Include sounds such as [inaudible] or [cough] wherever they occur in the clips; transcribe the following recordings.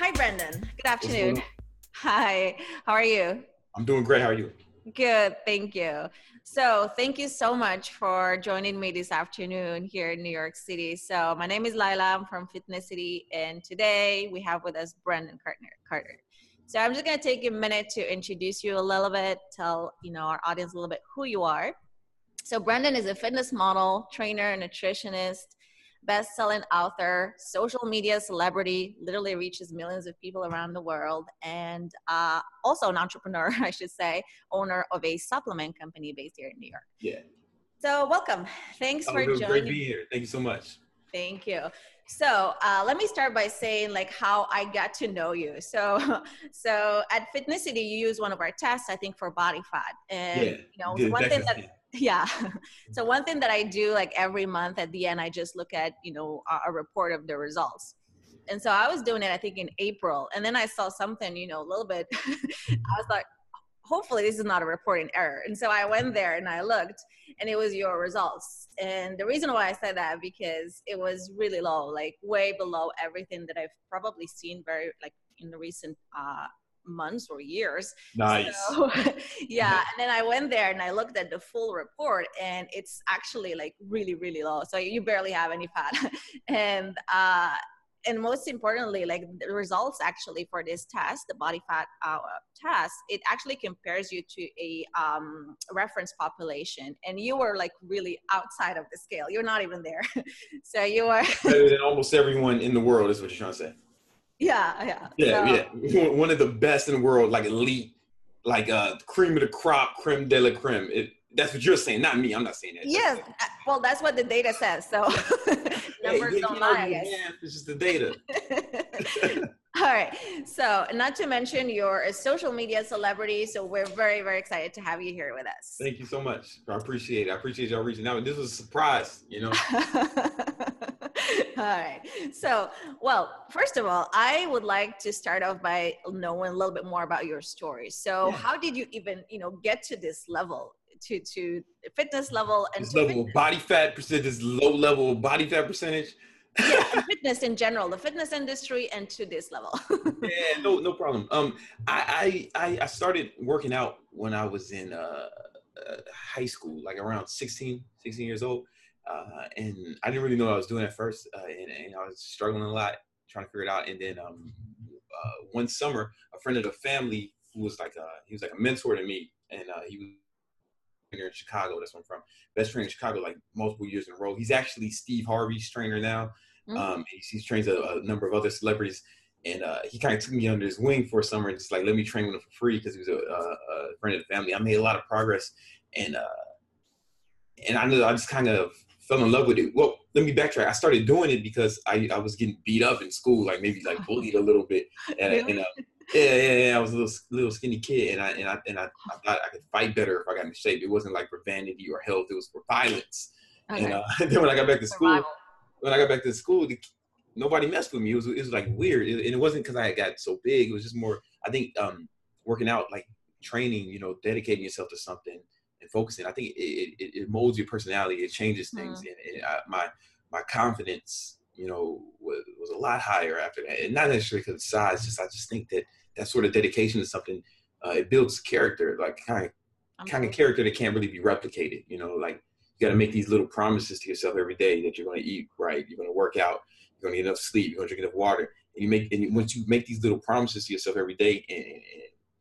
Hi, Brendan. Good afternoon. Hi. How are you? I'm doing great. How are you? Good. Thank you. So, thank you so much for joining me this afternoon here in New York City. So, my name is Lila. I'm from Fitnescity, and today we have with us Brendan Carter. So, I'm just going to take a minute to introduce you a little bit, tell you know our audience a little bit who you are. So, Brendan is a fitness model, trainer, nutritionist, best-selling author, social media celebrity, literally reaches millions of people around the world, and uh, also an entrepreneur, [laughs] I should say, owner of a supplement company based here in New York. Yeah. So welcome. Thanks oh, for joining. Great being here. Thank you so much. Thank you. So uh, let me start by saying like how I got to know you. So, [laughs] so at Fitnescity, you use one of our tests, I think, for body fat, and yeah, you know good. one thing that yeah. [laughs] So one thing that i do like every month at the end i just look at you know a, a, report of the results. And so i was doing it i think in april and then i saw something you know a little bit [laughs] i was like hopefully this is not a reporting error. And so i went there and i looked and it was your results. And the reason why i said that because it was really low like way below everything that i've probably seen very like in the recent uh months or years. Nice. So, [laughs] yeah. And then I went there and I looked at the full report and it's actually like really, really low. So you barely have any fat. [laughs] and, uh, and most importantly, like the results actually for this test, the body fat uh, test, it actually compares you to a um, reference population, and you were like really outside of the scale. You're not even there, [laughs] so you are better than almost everyone in the world. Is what you're trying to say. Yeah, yeah. Yeah, so, yeah. One of the best in the world, like elite, like uh cream of the crop, creme de la creme. It, that's what you're saying, not me. I'm not saying that. Yes. Uh, well, that's what the data says. So [laughs] numbers don't lie, Yeah, it's just the data. [laughs] [laughs] All right. So, not to mention, you're a social media celebrity. So, we're very, very excited to have you here with us. Thank you so much. I appreciate it. I appreciate y'all reaching out. This was a surprise, you know. [laughs] all right. So, well, first of all, I would like to start off by knowing a little bit more about your story. So, yeah. how did you even, you know, get to this level? To, to fitness level and this level fitness? of body fat percentage, this low level body fat percentage. Yeah, fitness in general, the fitness industry, and to this level. [laughs] yeah, no, no problem. Um, I, I, I started working out when I was in uh, uh, high school, like around 16, 16 years old. Uh, and I didn't really know what I was doing at first, uh, and, and, I was struggling a lot trying to figure it out. And then um, uh, one summer, a friend of the family who was like a, he was like a mentor to me, and uh, he was here in Chicago. That's where I'm from. Best trainer in Chicago, like multiple years in a row. He's actually Steve Harvey's trainer now. Mm-hmm. Um, he's, he's trains a, a, number of other celebrities, and uh, he kind of took me under his wing for a summer and just like let me train with him for free because he was a, a, a, friend of the family. I made a lot of progress, and uh, and I know I just kind of fell in love with it. Well, let me backtrack. I started doing it because I, I was getting beat up in school, like maybe like [laughs] bullied a little bit. And, and uh, yeah, yeah, yeah, I was a little little skinny kid, and I and I and I, I, thought I could fight better if I got in shape. It wasn't like for vanity or health; it was for violence. Okay. And, uh, [laughs] then when I got back to school, Survival. when I got back to school, the, nobody messed with me. It was it was like weird, it, and it wasn't because I got so big. It was just more. I think um, working out, like training, you know, dedicating yourself to something and focusing. I think it, it, it molds your personality. It changes things. Mm-hmm. And, and I, my my confidence, you know, was, was a lot higher after that. And not necessarily because of size. Just I just think that that sort of dedication is something uh, it builds character, like kind of kind of character that can't really be replicated. You know, like you got to make these little promises to yourself every day that you're going to eat right, you're going to work out, you're going to get enough sleep, you're going to drink enough water. And you make and once you make these little promises to yourself every day and, and,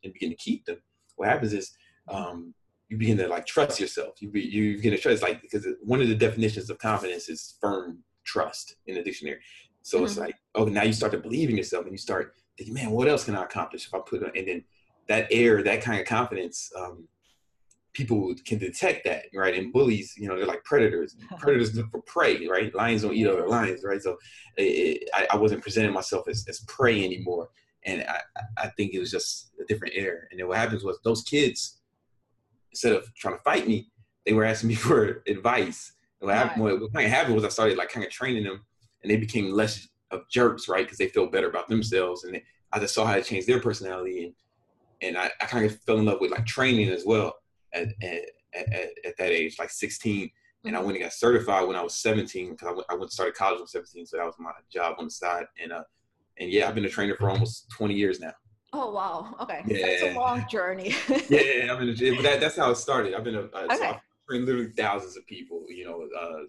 and begin to keep them, what happens is um, you begin to like trust yourself. You be, you begin to trust like because one of the definitions of confidence is firm trust in the dictionary. So mm-hmm. it's like oh now you start to believe in yourself and you start thinking man what else can I accomplish if I put it and then that air that kind of confidence um, people can detect that right? And bullies you know they're like predators. [laughs] Predators look for prey right? Lions don't eat other lions right? So it, I, I, wasn't presenting myself as, as prey anymore. And I, I think it was just a different air. And then what happens was those kids instead of trying to fight me, they were asking me [laughs] for advice. What, right. happened, what, kind of happened was I started like kind of training them, and they became less of jerks, right? Because they felt better about themselves, and they, I just saw how to change their personality, and and I, I kind of fell in love with like training as well at at, at, at that age, like 16. And I mm-hmm. went and got certified when I was 17 because I went, I went to start college when 17, so that was my job on the side. And uh, and yeah, I've been a trainer for almost 20 years now. Oh wow! Okay, yeah. that's a long journey. yeah, I'm in the gym, but that, that's how it started. I've been a, a [laughs] okay. so I've literally thousands of people. You know, uh,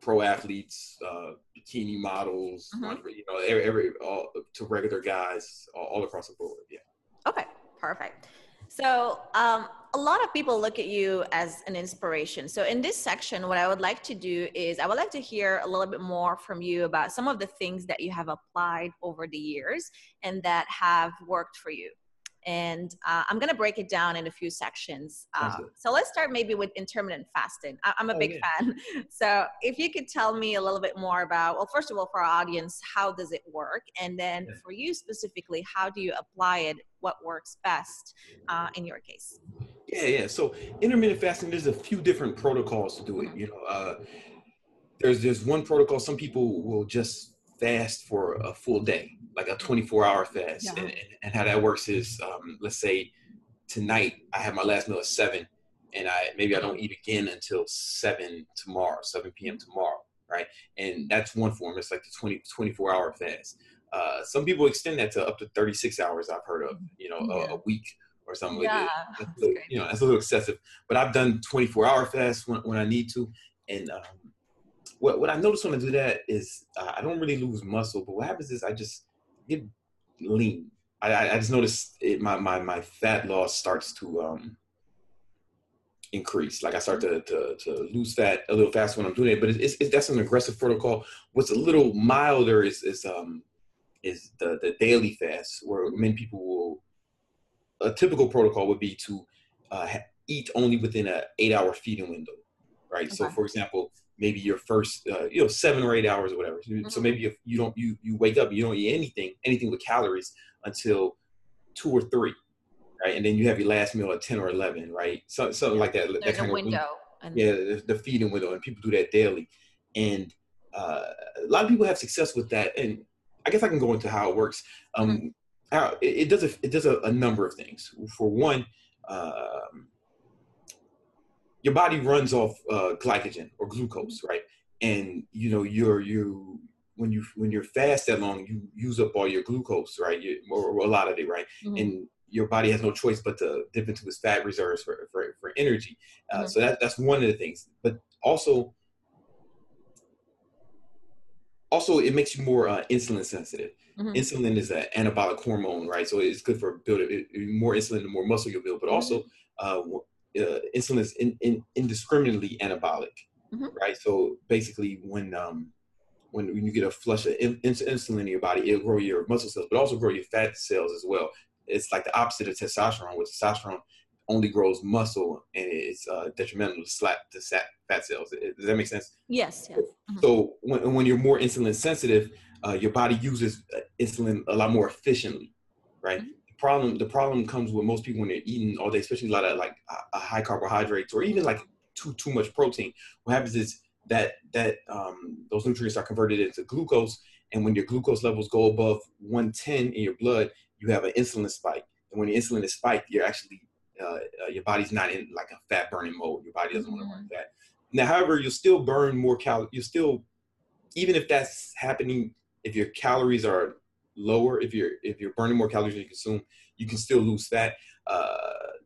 pro athletes, uh, bikini models, mm-hmm. you know, every, every all, to regular guys, all, all, across the board. Yeah. Okay, perfect. So um, a lot of people look at you as an inspiration. So in this section, what I would like to do is I would like to hear a little bit more from you about some of the things that you have applied over the years and that have worked for you and uh, i'm going to break it down in a few sections uh, so let's start maybe with intermittent fasting I- am a oh, big yeah. fan [laughs] so if you could tell me a little bit more about well first of all for our audience how does it work and then yeah. for you specifically how do you apply it what works best uh, in your case yeah yeah so intermittent fasting there's a few different protocols to do it mm-hmm. you know uh, there's there's one protocol some people will just fast for a full day like a 24 hour fast. Yeah. And, and, how that works is, um, let's say tonight I have my last meal at seven and I, maybe I don't eat again until seven tomorrow, 7 PM tomorrow. Right. And that's one form. It's like the 20, 24 hour fast. Uh, some people extend that to up to 36 hours I've heard of, you know, yeah. a, a, week or something yeah. like that. you know, that's a little excessive, but I've done 24 hour fast when, when I need to. And, um, what, what I notice when I do that is uh, I don't really lose muscle, but what happens is I just get lean. I, I just notice it, my, my, my fat loss starts to um, increase. Like I start to, to, to, lose fat a little faster when I'm doing it, but it's, it's, that's an aggressive protocol. What's a little milder is, is, um, is the, the daily fast where many people will, a typical protocol would be to uh, eat only within an eight hour feeding window, right? Okay. So for example, maybe your first uh, you know seven or eight hours or whatever. Mm-hmm. so maybe if you don't you you wake up you don't eat anything anything with calories until two or three right? And then you have your last meal at 10 or 11 right? So, something like that There's that kind a window of, yeah the, the, feeding window and people do that daily. And uh, a lot of people have success with that and i guess i can go into how it works. Um, mm-hmm. how, it, it, does a, it does a, a, number of things. For one um, your body runs off uh, glycogen or glucose, right? And you know, you're you when you when you're fast that long, you use up all your glucose, right? You, or, or a lot of it, right? Mm-hmm. And your body has no choice but to dip into its fat reserves for for, for energy. Uh, mm-hmm. So that that's one of the things. But also, also it makes you more uh, insulin sensitive. Mm-hmm. Insulin is an anabolic hormone, right? So it's good for building more insulin, the more muscle you build. But also, mm-hmm. uh, uh, insulin is in, in, indiscriminately anabolic, mm-hmm. right? So basically, when um, when, when you get a flush of in, insulin in your body, it'll grow your muscle cells, but also grow your fat cells as well. It's like the opposite of testosterone, where testosterone only grows muscle and it's uh, detrimental to, slap, to fat cells. Does that make sense? Yes. yes. Mm-hmm. So when, when you're more insulin sensitive, uh, your body uses uh, insulin a lot more efficiently, right? Mm-hmm problem the problem comes with most people when they're eating all day, especially a lot of like uh, high carbohydrates or even like too too much protein. What happens is that that um, those nutrients are converted into glucose, and when your glucose levels go above 110 in your blood, you have an insulin spike. And when the insulin is spiked, you're actually uh, uh, your body's not in like a fat burning mode. Your body doesn't want to burn fat. Now, however, you'll still burn more calories. You still, even if that's happening, if your calories are lower. If you're if you're burning more calories than you consume you can still lose fat. Uh,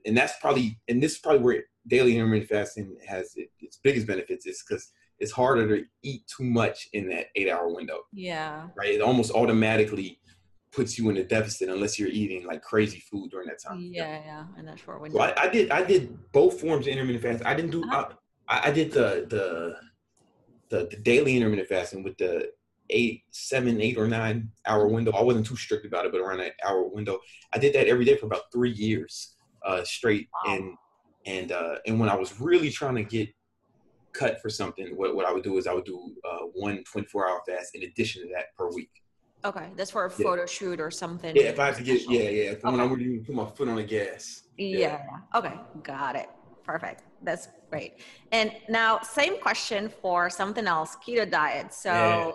and that's probably and this is probably where daily intermittent fasting has its biggest benefits is because it's harder to eat too much in that eight hour window. Yeah. Right? It almost automatically puts you in a deficit unless you're eating like crazy food during that time. Yeah yeah and that's short window so I, I, did i did both forms of intermittent fasting. I didn't do uh-huh. I, I did the the the, the daily intermittent fasting with the eight, seven, eight or nine hour window. I wasn't too strict about it, but around that hour window, I did that every day for about three years uh, straight. Wow. And and uh, and when I was really trying to get cut for something, what, what I would do is I would do uh, one 24 hour fast in addition to that per week. Okay, that's for a photo shoot or something. Yeah, if I have to get, yeah, yeah. Okay. When I would even put my foot on the gas. Yeah. yeah. Okay, got it. Perfect. That's great. And now, same question for something else, keto diet. So, yeah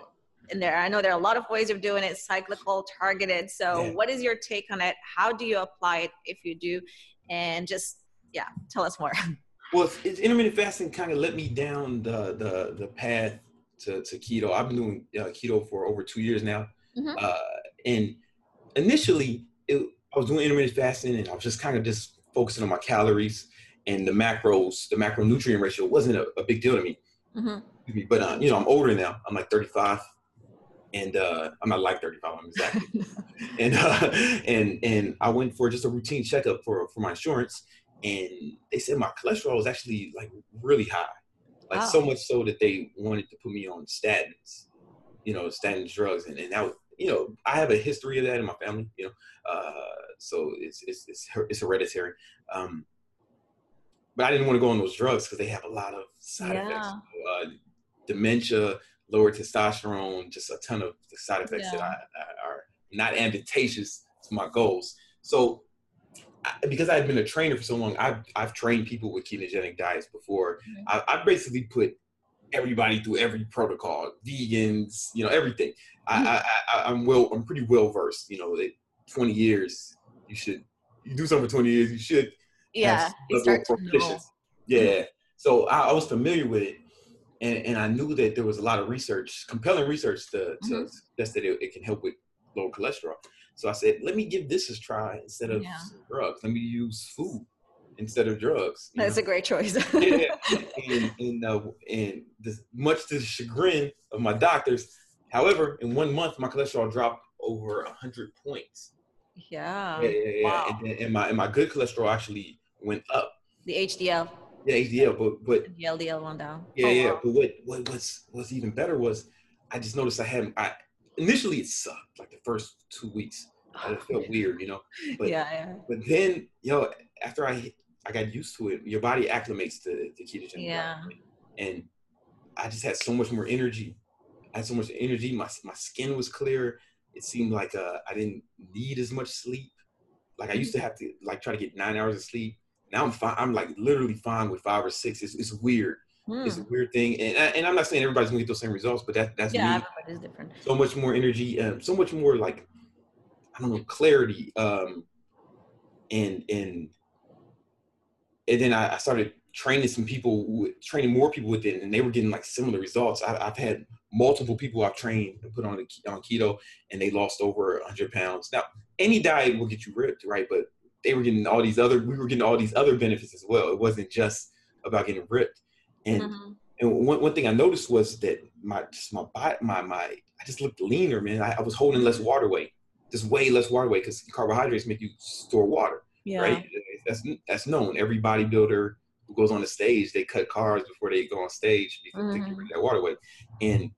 in there. I know there are a lot of ways of doing it, cyclical, targeted. So, yeah. what is your take on it? How do you apply it if you do? And just, yeah, tell us more. [laughs] Well, it's, it's intermittent fasting kind of let me down the the the path to, to keto. I've been doing uh, keto for over two years now. Mm-hmm. Uh, and initially, it, I was doing intermittent fasting, and I was just kind of just focusing on my calories and the macros. The macronutrient ratio wasn't a, a big deal to me. Mm-hmm. But uh, you know, I'm older now. I'm like 35, and uh, I'm not like 35. I'm exactly. [laughs] and uh, and and I went for just a routine checkup for for my insurance, and they said my cholesterol was actually like really high, like wow. so much so that they wanted to put me on statins, you know, statin drugs, and and that you know I have a history of that in my family, you know, uh, so it's it's it's, it's hereditary. Um, but I didn't want to go on those drugs because they have a lot of side yeah. effects, uh, dementia, lower testosterone, just a ton of side effects yeah. that I, I, are not advantageous to my goals. So I, because I had been a trainer for so long, I've, I've trained people with ketogenic diets before. Mm-hmm. I, I basically put everybody through every protocol, vegans, you know, everything. Mm-hmm. I, I, am well, I'm pretty well versed. You know, 20 years, you should you do something for 20 years, you should. Yeah, you start to know. Yeah, so I, I, was familiar with it, and, and I knew that there was a lot of research, compelling research to, to mm-hmm. suggest that it, it can help with low cholesterol. So I said, let me give this a try instead of yeah. drugs. Let me use food instead of drugs. That's know? a great choice. [laughs] yeah, and and, uh, and this, much to the chagrin of my doctors, however, in one month my cholesterol dropped over hundred points. Yeah. Yeah, yeah, yeah. Wow. And, and, my and my good cholesterol actually went up. The HDL. Yeah, HDL, but but the LDL went down. Yeah, oh, yeah. Wow. But what what what's what's even better was I just noticed I had I initially it sucked like the first two weeks. I felt weird, you know. But, yeah, yeah. But then, you know, after I I got used to it, your body acclimates to the ketogenic yeah. diet, and I just had so much more energy. I had so much energy. My my skin was clear. It seemed like uh, I didn't need as much sleep. Like I used to have to like try to get nine hours of sleep. Now I'm fine. I'm like literally fine with five or six. It's, it's weird. Hmm. It's a weird thing, and and I'm not saying everybody's gonna get those same results, but that that's yeah, me. everybody's different. So much more energy, um, so much more like I don't know clarity, um, and and and then I, I started training some people, training more people with it, and they were getting like similar results. I, have had multiple people I've trained and put on on keto, and they lost over 100 pounds. Now, any diet will get you ripped, right? But they were getting all these other, we were getting all these other benefits as well. It wasn't just about getting ripped. And mm-hmm. and one, one thing I noticed was that my just my body, my my I just looked leaner, man. I, I was holding less water weight, just way less water weight because carbohydrates make you store water. Yeah. Right. That's that's known. Every bodybuilder who goes on the stage, they cut carbs before they go on stage because mm-hmm. they can bring that water weight. And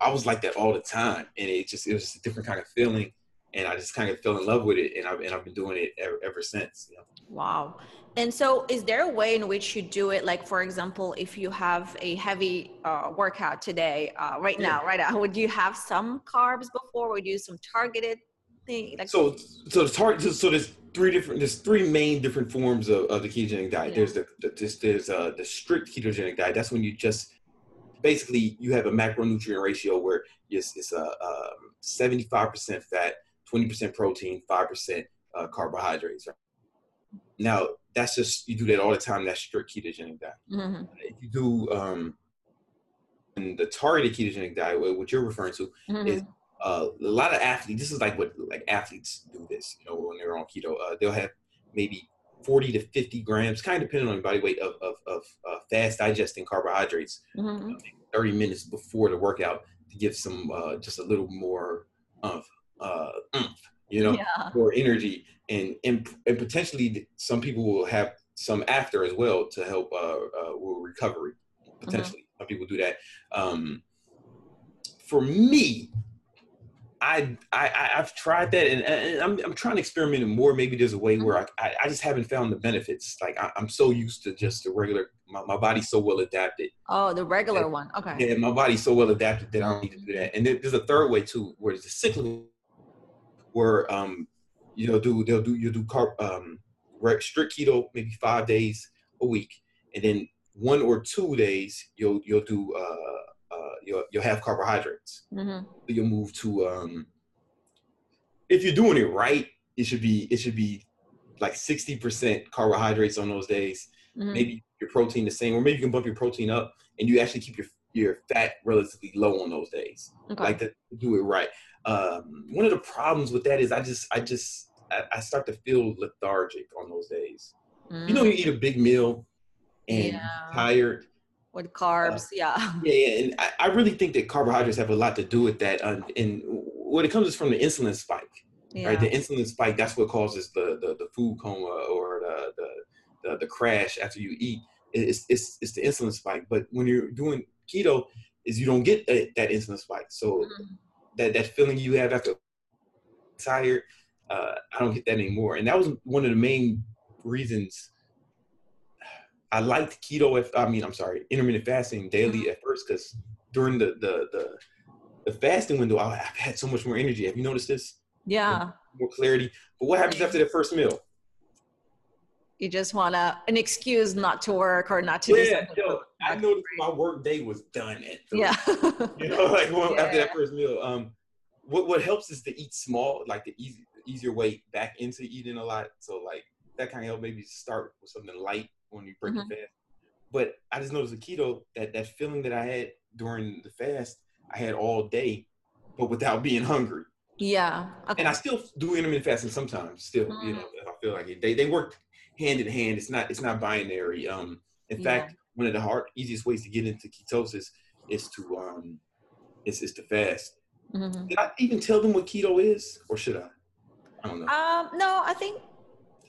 I was like that all the time, and it just it was just a different kind of feeling, and I just kind of fell in love with it, and I've and I've been doing it ever, ever since. You know? Wow. And so, is there a way in which you do it? Like, for example, if you have a heavy uh, workout today, uh, right yeah. now, right now, would you have some carbs before? Would you do some targeted thing? Like, so, so the target. So there's three different. There's three main different forms of, of the ketogenic diet. Yeah. There's the, the there's, there's uh, the strict ketogenic diet. That's when you just basically you have a macronutrient ratio where it's, it's a um, 75% fat, 20% protein, 5% uh, carbohydrates. Now that's just you do that all the time. That's strict ketogenic diet. Mm-hmm. If you do um, and the targeted ketogenic diet, what you're referring to mm-hmm. is uh, a lot of athletes. This is like what like athletes do this. You know, when they're on keto, uh, they'll have maybe 40 to 50 grams, kind of depending on body weight of, of, of uh, fast digesting carbohydrates mm-hmm. 30 minutes before the workout to give some uh, just a little more of uh, oomph, you know, yeah. more energy. And, and, and potentially some people will have some after as well to help uh, uh, recovery. Potentially, mm-hmm. some people do that. Um, for me, I, I I've tried that and, and, I'm I'm trying to experiment more. Maybe there's a way where mm-hmm. I, I, just haven't found the benefits. Like I, am so used to just the regular. My, my body's so well adapted. Oh, the regular that, one. Okay. Yeah, my body's so well adapted that I don't need to do that. And there's a third way too, where it's a cyclical, where um, you know, do they'll do you do carb um, strict keto maybe five days a week, and then one or two days you'll you'll do uh you'll, you'll have carbohydrates. Mm-hmm. You'll move to um, if you're doing it right, it should be it should be like 60% carbohydrates on those days. Mm-hmm. Maybe your protein the same, or maybe you can bump your protein up and you actually keep your your fat relatively low on those days. Okay. Like to do it right. Um, one of the problems with that is I just I just I, I start to feel lethargic on those days. Mm. You know, you eat a big meal and yeah. tired with carbs. Uh, yeah. [laughs] Yeah, yeah, and I, I, really think that carbohydrates have a lot to do with that. Uh, and what it comes is from the insulin spike. Yeah. Right, the insulin spike. That's what causes the the, the food coma or the, the the the crash after you eat. It's, it's it's the insulin spike. But when you're doing keto, is you don't get that, that insulin spike. So mm-hmm. That that feeling you have after tired, uh, I don't get that anymore. And that was one of the main reasons I liked keto. If I mean, I'm sorry, intermittent fasting daily mm-hmm. at first because during the, the the the fasting window, I, have had so much more energy. Have you noticed this? Yeah. More clarity. But what happens after the first meal? You just want to an excuse not to work or not to. Yeah, yo, I noticed my work day was done at three. Yeah. [laughs] you know, like well, yeah. after that first meal. Um, what what helps is to eat small, like the easy easier way back into eating a lot. So like that kind of help maybe start with something light when you break mm-hmm. the fast. But I just noticed the keto that that feeling that I had during the fast, I had all day, but without being hungry. Yeah. Okay. And I still do intermittent fasting sometimes. Still, mm-hmm. you know, mm. I feel like it. They they work hand in hand. It's not it's not binary. Um, in yeah. fact, one of the hard easiest ways to get into ketosis is to um, is is to fast. Mm-hmm. Did I even tell them what keto is, or should I? I don't know. Um, no, I think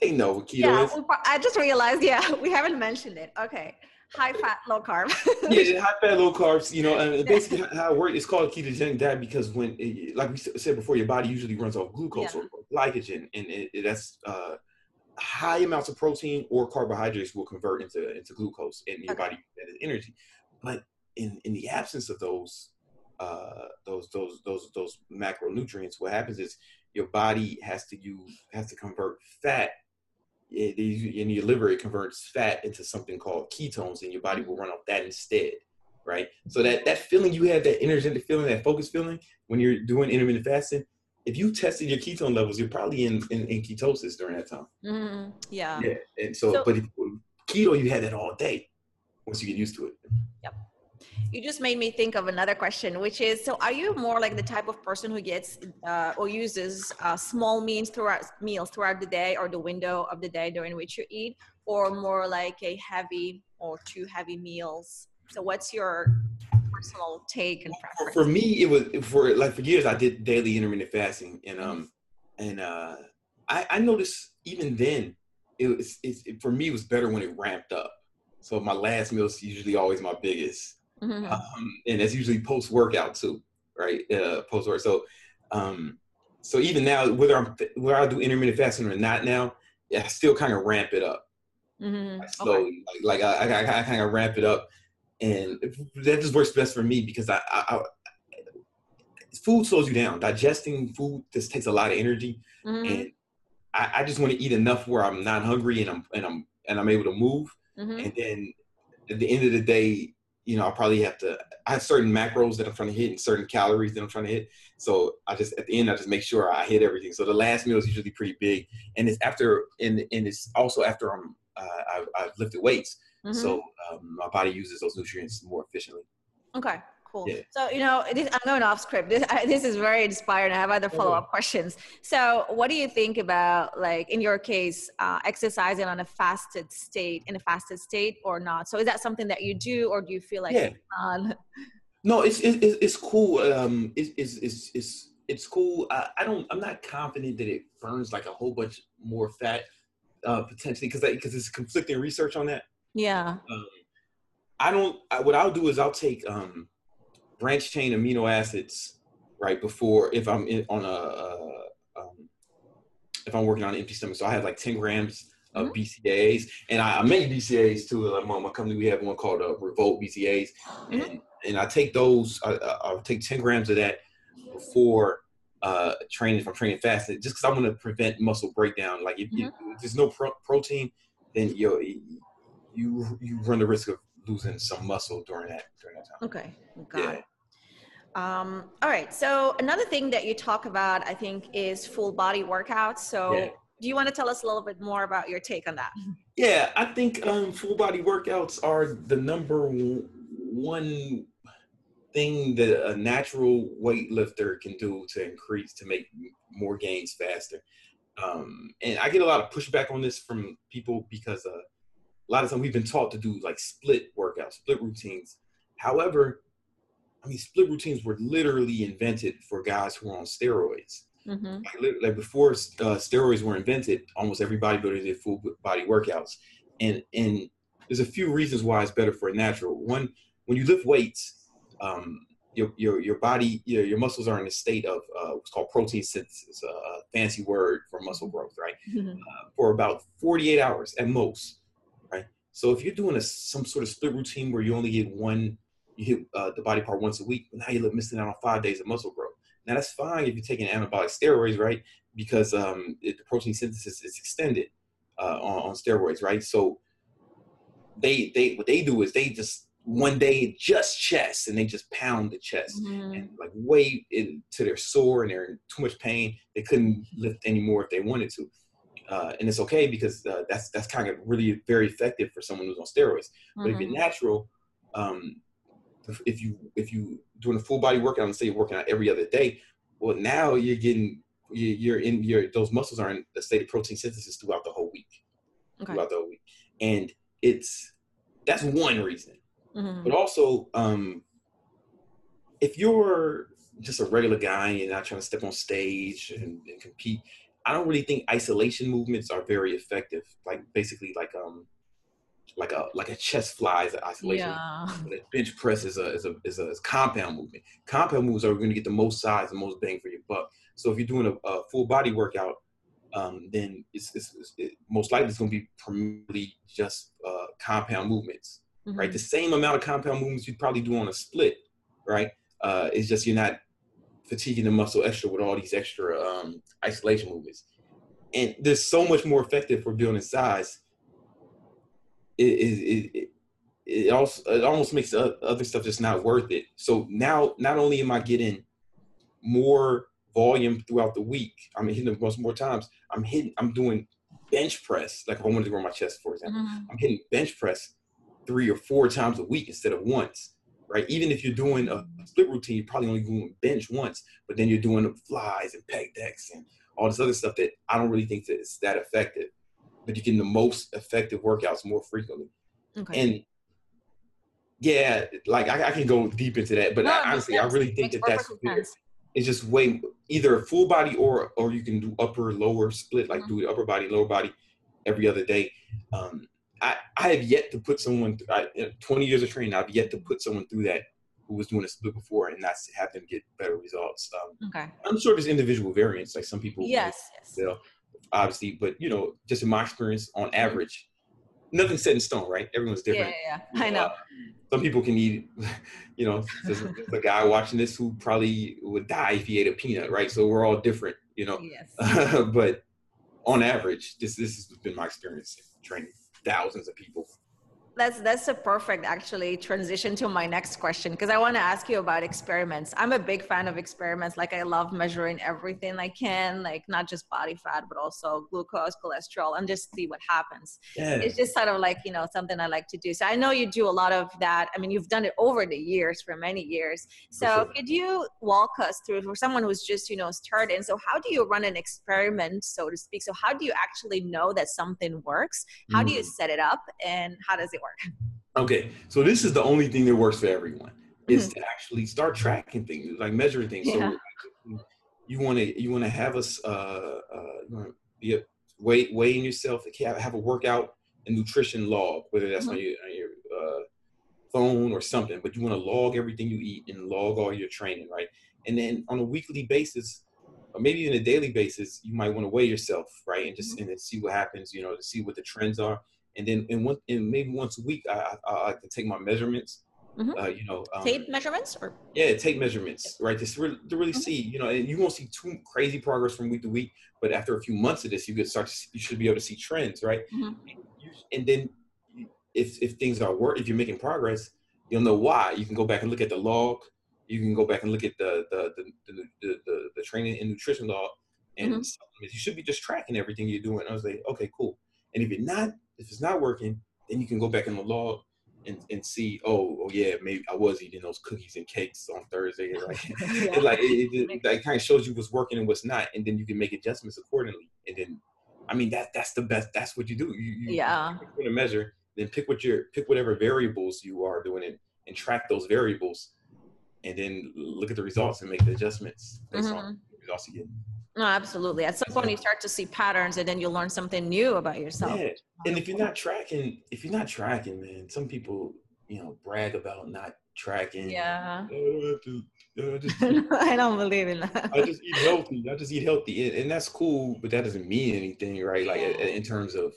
they know what keto yeah, is. I just realized, yeah, [laughs] we haven't mentioned it. Okay. High fat, low carb. [laughs] yeah, high fat, low carbs. You know, and basically how it works, it's called ketogenic diet because when, it, like we said before, your body usually runs off glucose yeah. or glycogen, and it, it, that's uh, high amounts of protein or carbohydrates will convert into into glucose, in your okay. body that is energy. But in in the absence of those uh, those those those those macronutrients, what happens is your body has to use has to convert fat it, in your liver it converts fat into something called ketones and your body will run off that instead right so that that feeling you have that energetic feeling that focus feeling when you're doing intermittent fasting if you tested your ketone levels you're probably in in, in ketosis during that time mm-hmm. yeah yeah and so, so but if, keto you had that all day once you get used to it yep you just made me think of another question, which is: so, are you more like the type of person who gets uh, or uses uh, small meals throughout meals throughout the day or the window of the day during which you eat, or more like a heavy or two heavy meals? So, what's your personal take and preference? For me, it was for like for years I did daily intermittent fasting, and um, and uh, I, I noticed even then it was it, for me it was better when it ramped up. So my last meal is usually always my biggest mm-hmm. um, and that's usually post workout too, right? Uh, post work. So, um, so even now, whether I'm whether I do intermittent fasting or not now, yeah, I still kind of ramp it up. Mm-hmm. Like slowly, okay. like, like I, I, I kind of ramp it up, and that just works best for me because I, I, I food slows you down. Digesting food just takes a lot of energy, mm-hmm. and I, I just want to eat enough where I'm not hungry and I'm and I'm and I'm able to move. Mm-hmm. And then at the end of the day, you know, I probably have to. I have certain macros that I'm trying to hit and certain calories that I'm trying to hit. So I just at the end, I just make sure I hit everything. So the last meal is usually pretty big, and it's after and and it's also after I'm uh, I've, I've, lifted weights, mm-hmm. so um, my body uses those nutrients more efficiently. Okay cool. Yeah. So, you know, this, I'm going off script. This, I, this is very inspiring. I have other follow up questions. So, what do you think about, like, in your case, uh, exercising on a fasted state, in a fasted state or not? So, is that something that you do, or do you feel like yeah. [laughs] No, it's, it's, it's cool. Um, it's, it's, it's, it's, it's cool. I, I don't, I'm not confident that it burns like a whole bunch more fat, uh, potentially, because because it's conflicting research on that. Yeah. Um, I don't. I, what I'll do is I'll take um, branch chain amino acids right before if I'm in, on a uh, um, if I'm working on an empty stomach. So I have like 10 grams of mm-hmm. BCAAs, and I, I, make BCAAs too. Like my, my company, we have one called uh, Revolt BCAAs, mm-hmm. and, and I take those. I, I'll take 10 grams of that before uh, training. If I'm training fasting, just because I want to prevent muscle breakdown. Like if, mm-hmm. if there's no pro- protein, then you you you run the risk of losing some muscle during that during that time. Okay, got yeah. it. Um, all right. So another thing that you talk about, I think, is full body workouts. So yeah. do you want to tell us a little bit more about your take on that? Yeah, I think um, full body workouts are the number one thing that a natural weightlifter can do to increase to make more gains faster. Um, and I get a lot of pushback on this from people because uh, a lot of times we've been taught to do like split workouts, split routines. However, I mean, split routines were literally invented for guys who are on steroids. Mm-hmm. Like, like, before uh, steroids were invented, almost every bodybuilder did full body workouts, and and there's a few reasons why it's better for a natural. One, when you lift weights, um, your your your body, your, your muscles are in a state of uh, what's called protein synthesis, a fancy word for muscle growth, right? Mm-hmm. Uh, for about 48 hours at most? So if you're doing a some sort of split routine where you only get one you hit uh, the body part once a week, now you're missing out on five days of muscle growth. Now that's fine if you're taking anabolic steroids, right? Because um, it, the protein synthesis is extended uh, on, on steroids, right? So they they what they do is they just one day just chest and they just pound the chest mm-hmm. and like way into their sore and they're in too much pain. They couldn't lift anymore if they wanted to. Uh, and it's okay because uh, that's that's kind of really very effective for someone who's on steroids. Mm-hmm. But if you're mm-hmm. natural, um, if you if you doing a full body workout and say you're working out every other day, well now you're getting you're in your those muscles are in a state of protein synthesis throughout the whole week, okay. throughout the whole week, and it's that's one reason. Mm-hmm. But also, um, if you're just a regular guy and you're not trying to step on stage and, and compete, I don't really think isolation movements are very effective. Like basically, like um, like a like a chest flies an isolation. Yeah. [laughs] bench press is a is a is a, is compound movement. Compound moves are going to get the most size and most bang for your buck. So if you're doing a, a full body workout, um, then it's, it's, it's it, most likely it's going to be primarily just uh, compound movements, mm-hmm. right? The same amount of compound movements you'd probably do on a split, right? Uh, it's just you're not fatiguing the muscle extra with all these extra um, isolation movements. And there's so much more effective for building size it it, it, it also it almost makes other stuff just not worth it. So now not only am I getting more volume throughout the week, I'm hitting the most more times. I'm hitting I'm doing bench press. Like if I wanted to grow my chest, for example, mm-hmm. I'm hitting bench press three or four times a week instead of once. Right? Even if you're doing a split routine, you're probably only doing bench once, but then you're doing flies and pec decks and all this other stuff that I don't really think that it's that effective but you're getting the most effective workouts more frequently. Okay. And yeah, like I, I can go deep into that, but no, I, honestly, I really think that that's it's just way either a full body or or you can do upper lower split, like mm-hmm. do upper body lower body every other day. Um, I I have yet to put someone I, 20 years of training. I've yet to put someone through that who was doing a split before and not have them get better results. Um, okay. I'm sure there's individual variants. Like some people, yes, yes. You know, obviously, but you know, just in my experience, on mm-hmm. average, nothing's set in stone, right? Everyone's different. Yeah, yeah, I know. Uh, some people can eat, [laughs] you know, there's a, guy watching this who probably would die if he ate a peanut, right? So we're all different, you know. Yes. [laughs] but on average, this this has been my experience in training thousands of people that's that's a perfect actually transition to my next question because I want to ask you about experiments. I'm a big fan of experiments. Like I love measuring everything I can, like not just body fat, but also glucose, cholesterol, and just see what happens. Yeah. It's just sort of like you know something I like to do. So I know you do a lot of that. I mean, you've done it over the years for many years. So sure. could you walk us through for someone who's just you know starting? So how do you run an experiment, so to speak? So how do you actually know that something works? How mm. do you mm. set it up, and how does it work? Okay, so this is the only thing that works for everyone is mm-hmm. to actually start tracking things, like measuring things. Yeah. So you want to you want to have us uh, uh, be a weigh weighing yourself, have a workout and nutrition log, whether that's mm-hmm. on your, on your uh, phone or something. But you want to log everything you eat and log all your training, right? And then on a weekly basis, or maybe even a daily basis, you might want to weigh yourself, right? And just mm-hmm. and then see what happens, you know, to see what the trends are and then in one and maybe once a week I, I, I like to take my measurements. Mm-hmm. Uh, you know, um, tape measurements or yeah, take measurements, right? To really, to really mm-hmm. see, you know, and you won't see too crazy progress from week to week, but after a few months of this, you could start to, you should be able to see trends, right? Mm-hmm. And, you, and then if if things are work, if you're making progress, you'll know why. You can go back and look at the log. You can go back and look at the the the the, the, the, the training and nutrition log, and mm-hmm. you should be just tracking everything you're doing. I was like, okay, cool. And if you're not, if it's not working, then you can go back in the log and, and see, oh, oh yeah, maybe I was eating those cookies and cakes on Thursday. [laughs] Like, [laughs] yeah. it, like it, it, it kind of shows you what's working and what's not, and then you can make adjustments accordingly. And then, I mean, that that's the best. That's what you do. You, you yeah. You measure, then pick what your pick whatever variables you are doing and, and track those variables, and then look at the results and make the adjustments based mm-hmm. on the results you get. No, absolutely. At some point, you start to see patterns, and then you learn something new about yourself. Yeah. And if you're not tracking, if you're not tracking, man, some people, you know, brag about not tracking. Yeah. Oh, I, don't I, just, [laughs] I don't believe in that. I just eat healthy. I just eat healthy, and, and that's cool, but that doesn't mean anything, right? Like in terms of.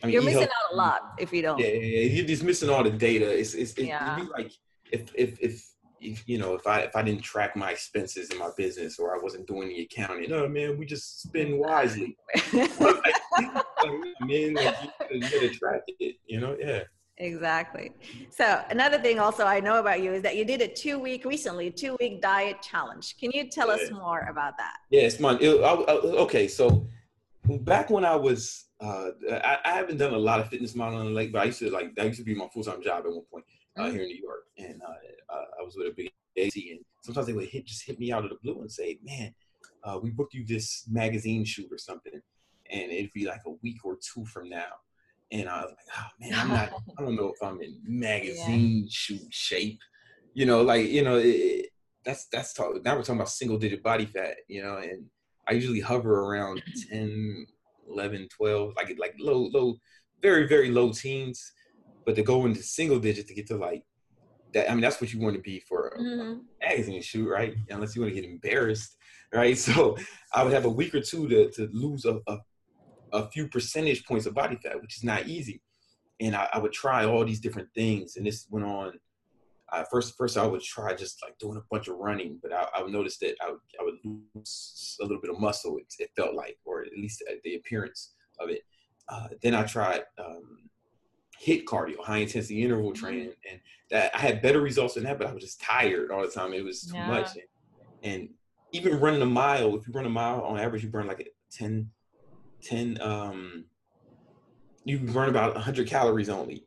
I mean, you're missing healthy. out a lot if you don't. Yeah, yeah, you're just missing all the data. It's it's it, yeah. like if if if if you know if I if I didn't track my expenses in my business or I wasn't doing the accounting, no man, we just spend wisely. [laughs] like, man, like, you, gotta track it, you know, yeah. Exactly. So another thing also I know about you is that you did a two week recently, two week diet challenge. Can you tell yeah. us more about that? Yeah. It, I, I, okay, so back when I was, uh, I, I, haven't done a lot of fitness modeling lately, but I used to like that used to be my full time job at one point uh, mm-hmm. here in New York, and uh, uh, I was with a big agency, and sometimes they would hit just hit me out of the blue and say, "Man, uh, we booked you this magazine shoot or something," and it'd be like a week or two from now. And I was like, "Oh man, I'm not. [laughs] I don't know if I'm in magazine yeah. shoot shape." You know, like you know, it, that's that's talk. Now we're talking about single digit body fat. You know, and I usually hover around 10, 11, 12, like like low, low, very very low teens. But to go into single digits to get to like that I mean that's what you want to be for a, mm-hmm. magazine shoot, right? Unless you want to get embarrassed, right? [laughs] So I would have a week or two to to lose a, a, a few percentage points of body fat, which is not easy. And I, I would try all these different things, and this went on. Uh, first, first I would try just like doing a bunch of running, but I, I would notice that I would, I would lose a little bit of muscle. It, it felt like, or at least the appearance of it. Uh, then I tried um, HIIT cardio, high intensity interval mm-hmm. training, and that I had better results than that, but I was just tired all the time. It was too yeah. much. And, and, even running a mile, if you run a mile on average, you burn like 10, 10 um, you burn about 100 calories only,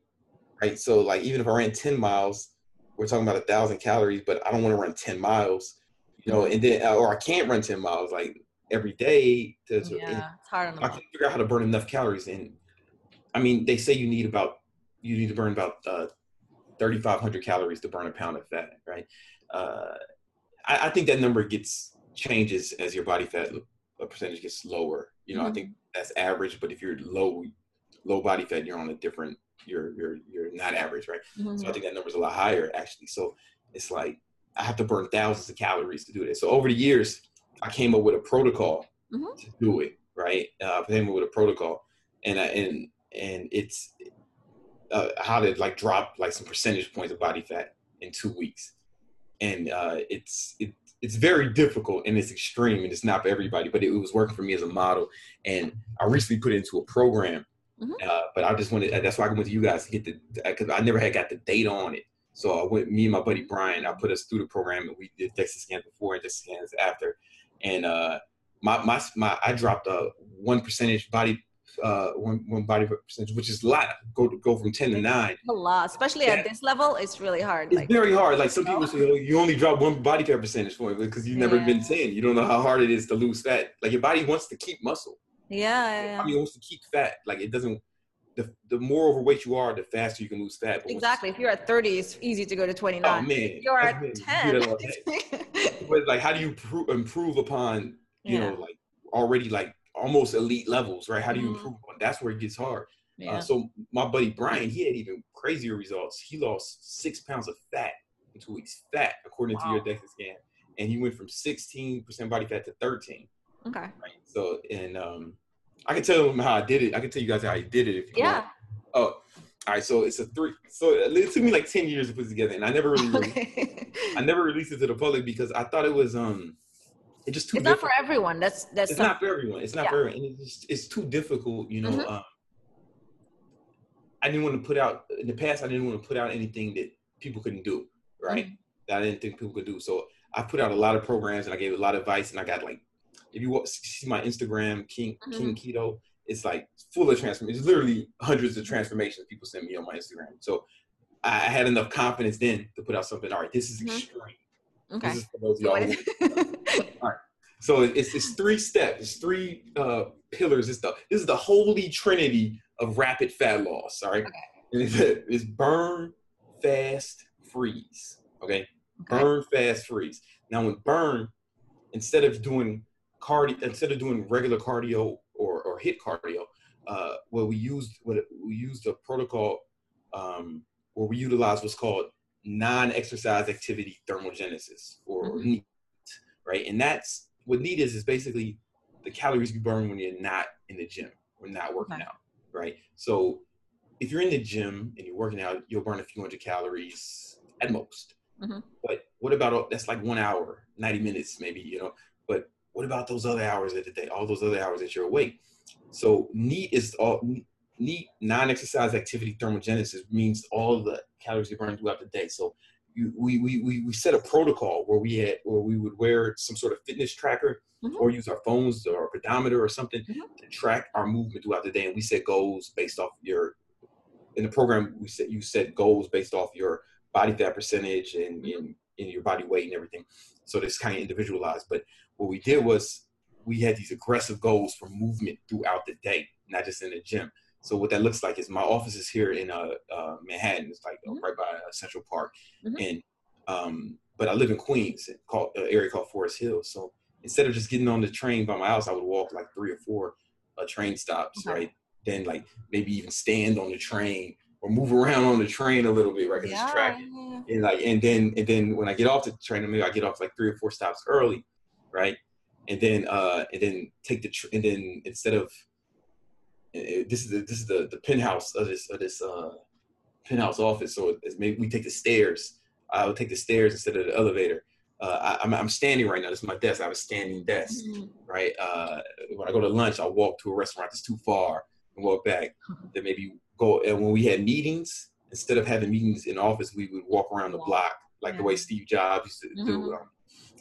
right? So like even if I ran 10 miles, we're talking about a thousand calories, but I don't want to run 10 miles, you know, and then or I can't run 10 miles like every day. To, yeah, it's hard. On I can figure out how to burn enough calories, and I mean they say you need about you need to burn about uh, 3,500 calories to burn a pound of fat, right? Uh, I, I, think that number gets changes as your body fat percentage gets lower. You know, mm-hmm. I think that's average, but if you're low, low body fat, you're on a different, you're you're you're not average, right? Mm-hmm. So I think that number's a lot higher actually. So it's like I have to burn thousands of calories to do this. So over the years, I came up with a protocol mm-hmm. to do it, right? Uh, I came up with a protocol, and I, and and it's uh, how to like drop like some percentage points of body fat in two weeks, and uh, it's it, it's very difficult and it's extreme and it's not for everybody, but it, it was working for me as a model. And I recently put it into a program, mm-hmm. uh, but I just wanted that's why I went to you guys to get the because I never had got the data on it. So I went me and my buddy Brian. I put us through the program and we did DEXA scans before and DEXA scans after, and uh, my my my I dropped a one percentage body uh, one, one body percentage, which is a lot. Go go from ten to nine. A lot, especially yeah. at this level, it's really hard. It's like, very hard. Like some people say, oh, you only drop one body fat percentage point because you've never yeah. been ten. You don't know how hard it is to lose fat. Like your body wants to keep muscle. Yeah, yeah. Your body wants to keep fat. Like it doesn't. The, the more overweight you are, the faster you can lose fat. But exactly. If you're at 30, it's easy to go to 29. Oh man, if you're at 10. [laughs] but like, how do you pr- improve upon you yeah. know like already like almost elite levels, right? How do you mm-hmm. improve on? That's where it gets hard. Uh, yeah. Uh, so my buddy Brian, he had even crazier results. He lost six pounds of fat in two weeks. Fat, according wow. to your DEXA scan, and he went from 16% body fat to 13. Okay. Right. So and um, I can tell him how I did it. I can tell you guys how I did it if you yeah. want. Oh, all right. So it's a three. So it took me like 10 years to put it together, and I never really, [laughs] okay. I never released it to the public because I thought it was um it's just too. It's difficult. not for everyone. That's that's. It's not for everyone. It's not yeah. for everyone. And it's, it's too difficult. You know. Mm-hmm. Uh, I didn't want to put out in the past. I didn't want to put out anything that people couldn't do. Right. Mm-hmm. That I didn't think people could do. So I put out a lot of programs and I gave a lot of advice and I got like, if you see my Instagram, King mm-hmm. King Keto, it's like full of transformation. It's literally hundreds of transformations people send me on my Instagram. So I had enough confidence then to put out something. All right, this is mm-hmm. extreme. Okay. This is for those y'all. [laughs] So it's it's three steps. It's three uh, pillars. It's the this is the holy trinity of rapid fat loss. All right. Okay. It's, it's burn, fast, freeze. Okay? okay. Burn, fast, freeze. Now, when burn, instead of doing cardio, instead of doing regular cardio or, or HIIT cardio, uh, well, we used what we used a protocol um, where we utilized what's called non-exercise activity thermogenesis or mm-hmm. NEAT, right? And that's what NEAT is is basically the calories you burn when you're not in the gym, or not working okay. out, right? So if you're in the gym and you're working out, you'll burn a few hundred calories at most. Mm-hmm. But what about that's like one hour, 90 minutes maybe, you know? But what about those other hours of the day, all those other hours that you're awake? So NEAT is all NEAT non-exercise activity thermogenesis means all the calories you burn throughout the day. So you, we, we, we, we set a protocol where we had where we would wear some sort of fitness tracker mm-hmm. or use our phones or a pedometer or something mm-hmm. to track our movement throughout the day. And we set goals based off your in the program we set you set goals based off your body fat percentage and, mm-hmm. and, and your body weight and everything. So this kind of individualized. But what we did was we had these aggressive goals for movement throughout the day, not just in the gym. So what that looks like is my office is here in uh, uh Manhattan. It's like mm-hmm. right by uh, Central Park, mm-hmm. and um, but I live in Queens, called uh, area called Forest Hill. So instead of just getting on the train by my house, I would walk like three or four uh, train stops, okay. right? Then like maybe even stand on the train or move around on the train a little bit, right? Because yeah, it's tracking. And like, and then and then when I get off the train, maybe I get off like three or four stops early, right? And then uh and then take the tr- and then instead of it, this is the this is the the penthouse of this of this uh penthouse office, so it's maybe we take the stairs. I would take the stairs instead of the elevator. Uh, I, am I'm, I'm standing right now. This is my desk. I have a standing desk, mm-hmm. right? Uh, when I go to lunch, I walk to a restaurant that's too far and walk back. [laughs] then maybe go and when we had meetings, instead of having meetings in office, we would walk around the block like yeah. the way Steve Jobs used to mm-hmm. do, um,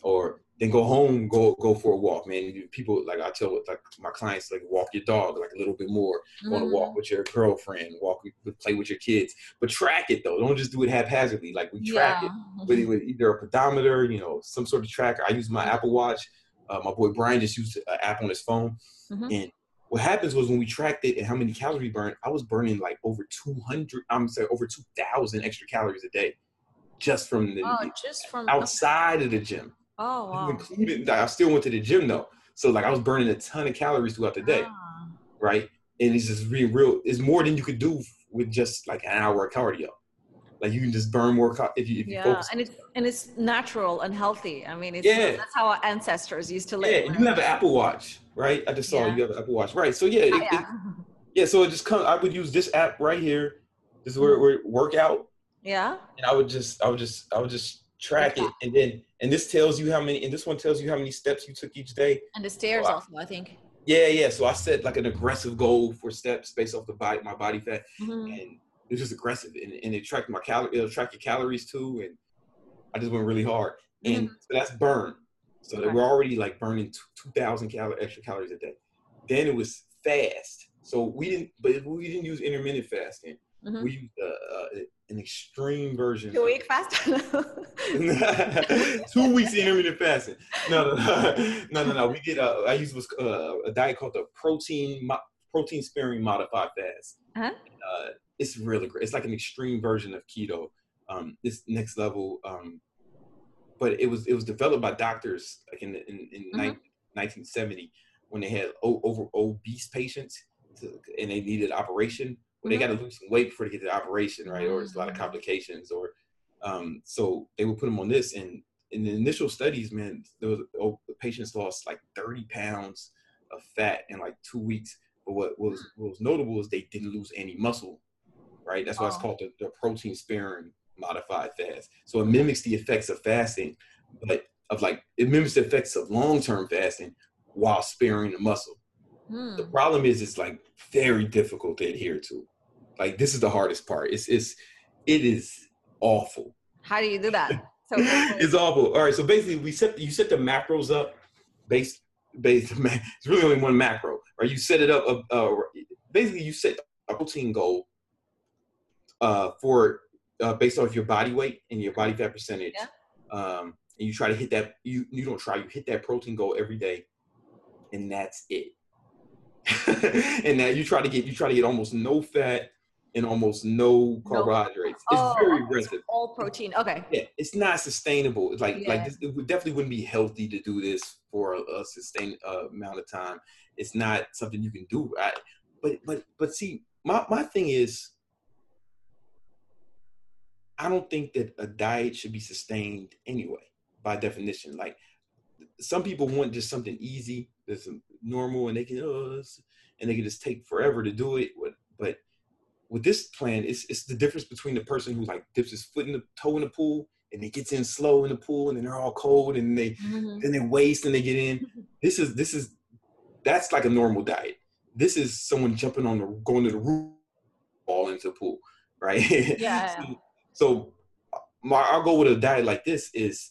or then go home, go go for a walk, man. People like I tell like my clients like walk your dog like a little bit more. Mm-hmm. Want to walk with your girlfriend, walk play with your kids, but track it though. Don't just do it haphazardly. Like we track yeah. it with, [laughs] with, either a pedometer, you know, some sort of tracker. I use my mm-hmm. Apple Watch. Uh, my boy Brian just used an app on his phone, mm-hmm. and what happens was when we tracked it and how many calories we burned, I was burning like over 200, I'm sorry, over 2,000 extra calories a day just from the oh, just from outside of the gym. Oh, wow. Included, I still went to the gym though. So like I was burning a ton of calories throughout the day. Ah. Right. And it's just really real. It's more than you could do with just like an hour of cardio. Like you can just burn more if you if you yeah, focus. and it's and it's natural and healthy. I mean, it's yeah. that's how our ancestors used to live. Yeah, you have an Apple Watch, right? I just saw yeah. you have an Apple Watch, right? So yeah, it, yeah. It, yeah. So it just comes. I would use this app right here. This is where mm-hmm. where workout. Yeah. And I would just I would just I would just track it, and then and this tells you how many, and this one tells you how many steps you took each day. And the stairs so I, also, I think. Yeah, yeah. So I set like an aggressive goal for steps based off the body, my body fat, mm-hmm. and it was just aggressive, and, and it tracked my calories. It'll track your calories too, and I just went really hard, and mm-hmm. so that's burn. So okay. we're already like burning two thousand cal- extra calories a day. Then it was fast. So we didn't, but we didn't use intermittent fasting. Mm-hmm. We used uh, an extreme version. Two week fast. [laughs] Two weeks intermittent fasting. No, no, no, [laughs] no, no. We did. Uh, I used was uh, a diet called the protein mo- protein sparing modified fast. Uh-huh. Uh, it's really great. It's like an extreme version of keto. Um, this next level. Um, but it was it was developed by doctors like in in, in mm-hmm. 1970 when they had o- over obese patients to, and they needed operation they got to lose some weight before they get to the operation, right? Or it's a lot of mm-hmm. complications, or um, so they would put them on this. And in the initial studies, man, there was oh, the patients lost like 30 pounds of fat in like two weeks. But what was what was notable is they didn't lose any muscle, right? That's why it's called the, the protein sparing modified fast. So it mimics the effects of fasting, but of like it mimics the effects of long term fasting while sparing the muscle. Hmm. The problem is it's like very difficult to adhere to. Like this is the hardest part. It's it's it is awful. How do you do that? [laughs] So it's awful. All right, so basically we set you set the macros up based based [laughs] it's really only one macro, or you set it up. Uh, uh, basically, you set a protein goal uh, for uh, based off your body weight and your body fat percentage. Yeah. Um, and you try to hit that. You you don't try. You hit that protein goal every day, and that's it. [laughs] and now you try to get you try to get almost no fat and almost no carbohydrates. No. It's very aggressive. All protein. Okay. Yeah, it's not sustainable. It's like yeah. like this, it definitely wouldn't be healthy to do this for a, a sustained uh, amount of time. It's not something you can do. I, but but but see, my my thing is, I don't think that a diet should be sustained anyway. By definition, like some people want just something easy, that's normal, and they can oh, and they can just take forever to do it. But with this plan, it's it's the difference between the person who like dips his foot in the toe in the pool and they gets in slow in the pool and then they're all cold and they mm-hmm. then they waste and they get in. [laughs] This is this is that's like a normal diet. This is someone jumping on the going to the roof, fall into the pool, right? Yeah. [laughs] so, so my our goal with a diet like this is,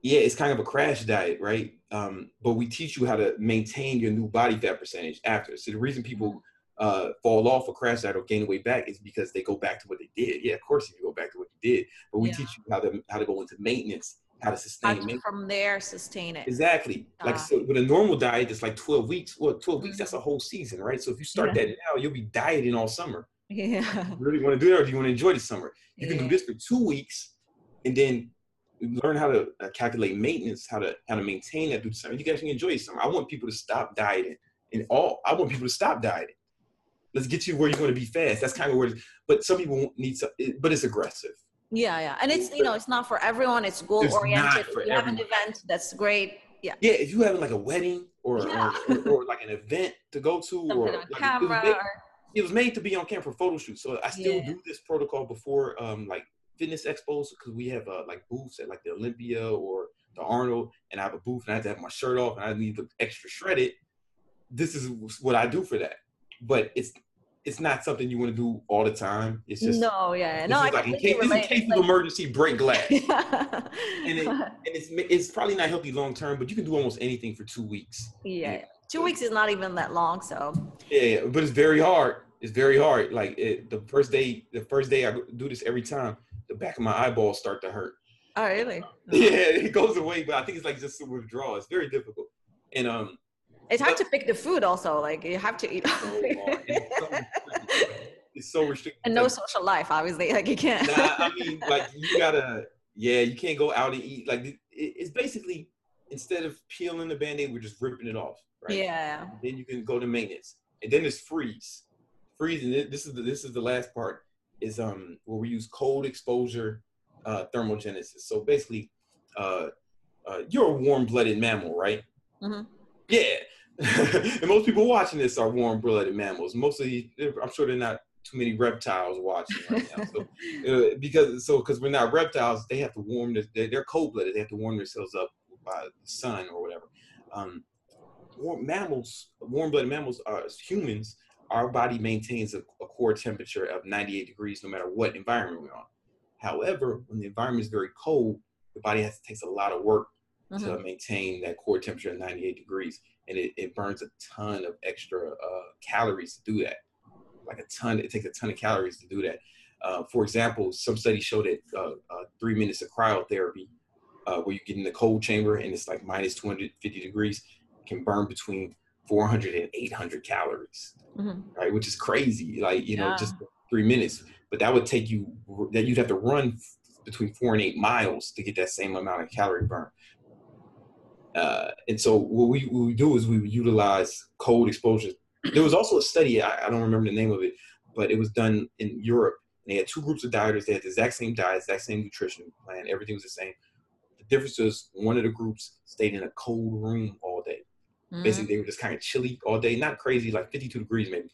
yeah, it's kind of a crash diet, right? Um, but we teach you how to maintain your new body fat percentage after. So the reason people mm-hmm uh, fall off or crash out or gain weight back is because they go back to what they did. Yeah, of course if you go back to what you did, but we yeah. teach you how to how to go into maintenance, how to sustain how to from there sustain it. Exactly. Uh, like so with a normal diet, it's like 12 weeks. Well, 12 weeks, that's a whole season, right? So if you start yeah. that now, you'll be dieting all summer. Yeah. You really want to do that or do you want to enjoy the summer? You yeah. can do this for two weeks and then learn how to uh, calculate maintenance, how to how to maintain that through the summer. You guys can enjoy summer. I want people to stop dieting. And all I want people to stop dieting let's get you where you're going to be fast. That's kind of where, but some people need some, but it's aggressive. Yeah, yeah, and it's you know it's not for everyone. It's goal oriented. If you have an event, that's great. Yeah. Yeah, if you have like a wedding or yeah. or, or, or, like an event to go to, Something or like, camera, it, was made, it was made to be on camera for photo shoots. So I still yeah. do this protocol before um like fitness expos because we have uh, like booths at like the Olympia or the Arnold, and I have a booth and I have to have my shirt off and I need to look extra shredded. This is what I do for that but it's it's not something you want to do all the time. It's just no, yeah, no. like in case, in case of emergency, break glass. [laughs] yeah. and, it, and it's it's probably not healthy long term, but you can do almost anything for two weeks. Yeah, yeah. two weeks is not even that long, so. Yeah, but it's very hard. It's very hard. Like it, the first day, the first day I do this every time, the back of my eyeballs start to hurt. Oh, really? [laughs] Yeah, it goes away, but I think it's like just a withdrawal. It's very difficult, and um, it's hard to pick the food also. Like you have to eat. [laughs] it's, so, restricted. And no social life, obviously. [laughs] Like you can't. nah, I mean, like you gotta. Yeah, you can't go out and eat. Like it's basically instead of peeling the band-aid, we're just ripping it off. Right. Yeah. Then you can go to maintenance, and then it's freeze. Freezing. This is the this is the last part. Is um where we use cold exposure uh, thermogenesis. So basically, uh, uh, you're a warm-blooded mammal, right? Mm-hmm. Yeah. [laughs] and most people watching this are warm-blooded mammals. Mostly, I'm sure they're not too many reptiles watching right now. So, [laughs] uh, because so because we're not reptiles, they have to warm. Their, they're cold-blooded. They have to warm themselves up by the sun or whatever. Um, warm mammals, warm-blooded mammals, are humans. Our body maintains a, a core temperature of 98 degrees no matter what environment we're on. However, when the environment is very cold, the body has to takes a lot of work mm-hmm. to maintain that core temperature at 98 degrees. And it, it burns a ton of extra uh, calories to do that. Like a ton, it takes a ton of calories to do that. Uh, for example, some studies show that uh, uh three minutes of cryotherapy, uh, where you get in the cold chamber and it's like minus 250 degrees, can burn between 400 and 800 calories, mm-hmm. right? Which is crazy. Like, you yeah. know, just three minutes. But that would take you, that you'd have to run between four and eight miles to get that same amount of calorie burn. Uh, and so what we, what we do is we utilize cold exposure. There was also a study, I, I, don't remember the name of it, but it was done in Europe. And they had two groups of dieters. They had the exact same diet, exact same nutrition plan. Everything was the same. The difference was one of the groups stayed in a cold room all. Mm-hmm. Basically, they were just kind of chilly all day, not crazy, like 52 degrees maybe.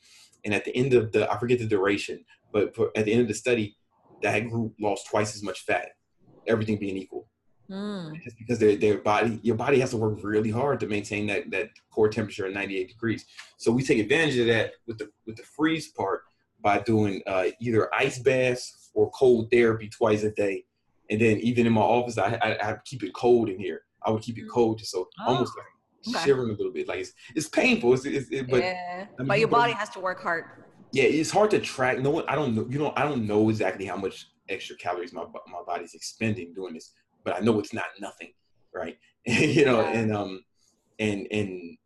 And at the end of the, I forget the duration, but for, at the end of the study, that group lost twice as much fat, everything being equal. Mm. Just because their their body, your body has to work really hard to maintain that that core temperature at 98 degrees. So we take advantage of that with the with the freeze part by doing uh, either ice baths or cold therapy twice a day. And then even in my office, I, I, I keep it cold in here. I would keep it mm. cold just so oh. almost like okay. shivering a little bit. Like it's, it's painful. It's, it's it, but yeah, I mean, but your body has to work hard. Yeah, it's hard to track. No one, I don't know. You know, I don't know exactly how much extra calories my my body's expending doing this, but I know it's not nothing, right? [laughs] you know, yeah. and um, and and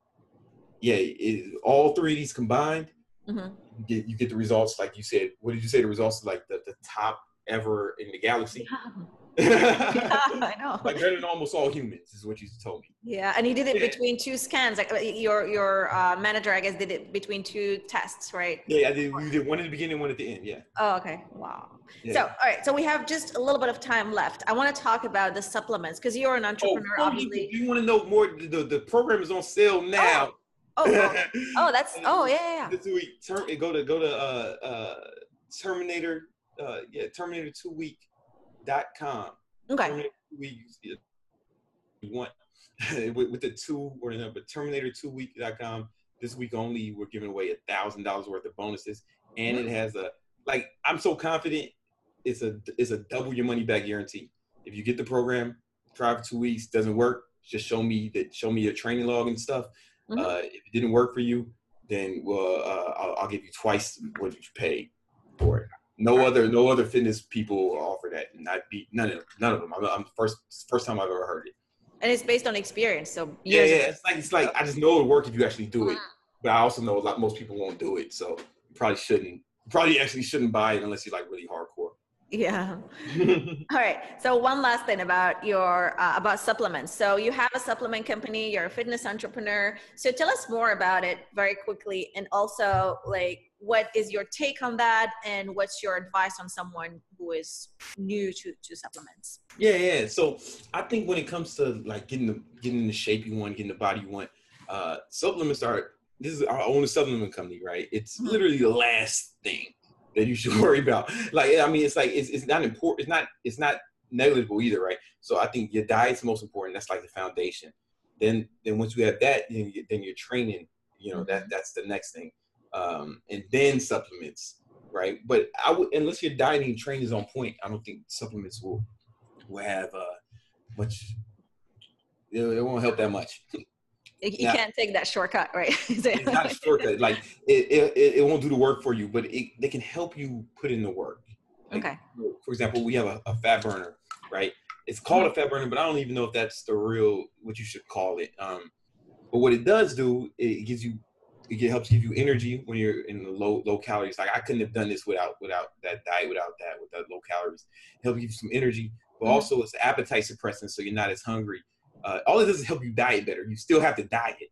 yeah, it, all three of these combined, mm-hmm. you, get, you get the results like you said. What did you say? The results like the the top ever in the galaxy. [laughs] Yeah. [laughs] yeah, [laughs] I know. Like better than almost all humans is what you told me. Yeah, and he did it yeah. between two scans. Like uh, your your uh, manager, I guess, did it between two tests, right? Yeah, I did. You did one at the beginning, one at the end. Yeah. Oh, okay. Wow. Yeah. So, all right. So we have just a little bit of time left. I want to talk about the supplements because you're an oh, entrepreneur, oh, obviously. You, you want to know more? The, the program is on sale now. Oh, oh, oh. [laughs] oh that's oh yeah, yeah. This week, term, go to go to uh, uh, Terminator, uh, yeah, Terminator two week dot com. Okay. We you want with, with, the two or the number Terminator two week.com. This week only, we're giving away a thousand dollars worth of bonuses, and it has a like I'm so confident it's a it's a double your money back guarantee. If you get the program, try for two weeks, doesn't work, just show me that show me your training log and stuff. Mm-hmm. Uh, if it didn't work for you, then well, uh, I'll, I'll, give you twice what you paid for it. No right. other no other fitness people offer that, and I beat none of them. None of them. I'm, I'm first first time I've ever heard it. And it's based on experience, so yeah, yeah. It's like it's like I just know it'll work if you actually do it, mm-hmm. but I also know a lot most people won't do it, so you probably shouldn't. probably actually shouldn't buy it unless you're like really hardcore. Yeah. [laughs] All right. So one last thing about your uh, about supplements. So you have a supplement company. You're a fitness entrepreneur. So tell us more about it very quickly, and also like what is your take on that? And what's your advice on someone who is new to, to supplements? Yeah yeah. So i think when it comes to like getting the getting the shape you want getting the body you want uh supplements are this is our own supplement company right? It's mm-hmm. literally the last thing that you [laughs] should worry about. Like i mean it's like it's, it's not important it's not it's not negligible either right? So i think your diet's most important. That's like the foundation. Then then once you have that then, you, then you're training you know mm-hmm. that that's the next thing um, and then supplements, right? But I would unless your dieting training is on point, I don't think supplements will will have uh, much. It, it won't help that much. You now, can't take that shortcut, right? [laughs] it's not a shortcut. Like it, it, it won't do the work for you, but it, they can help you put in the work. Like, okay. For example, we have a, a fat burner, right? It's called a fat burner, but I don't even know if that's the real what you should call it. Um, but what it does do, it gives you it helps give you energy when you're in the low low calories. Like I couldn't have done this without without that diet, without that, without low calories. It helps give you some energy, but mm-hmm. also it's appetite suppressant, so you're not as hungry. Uh, all it does is help you diet better. You still have to diet.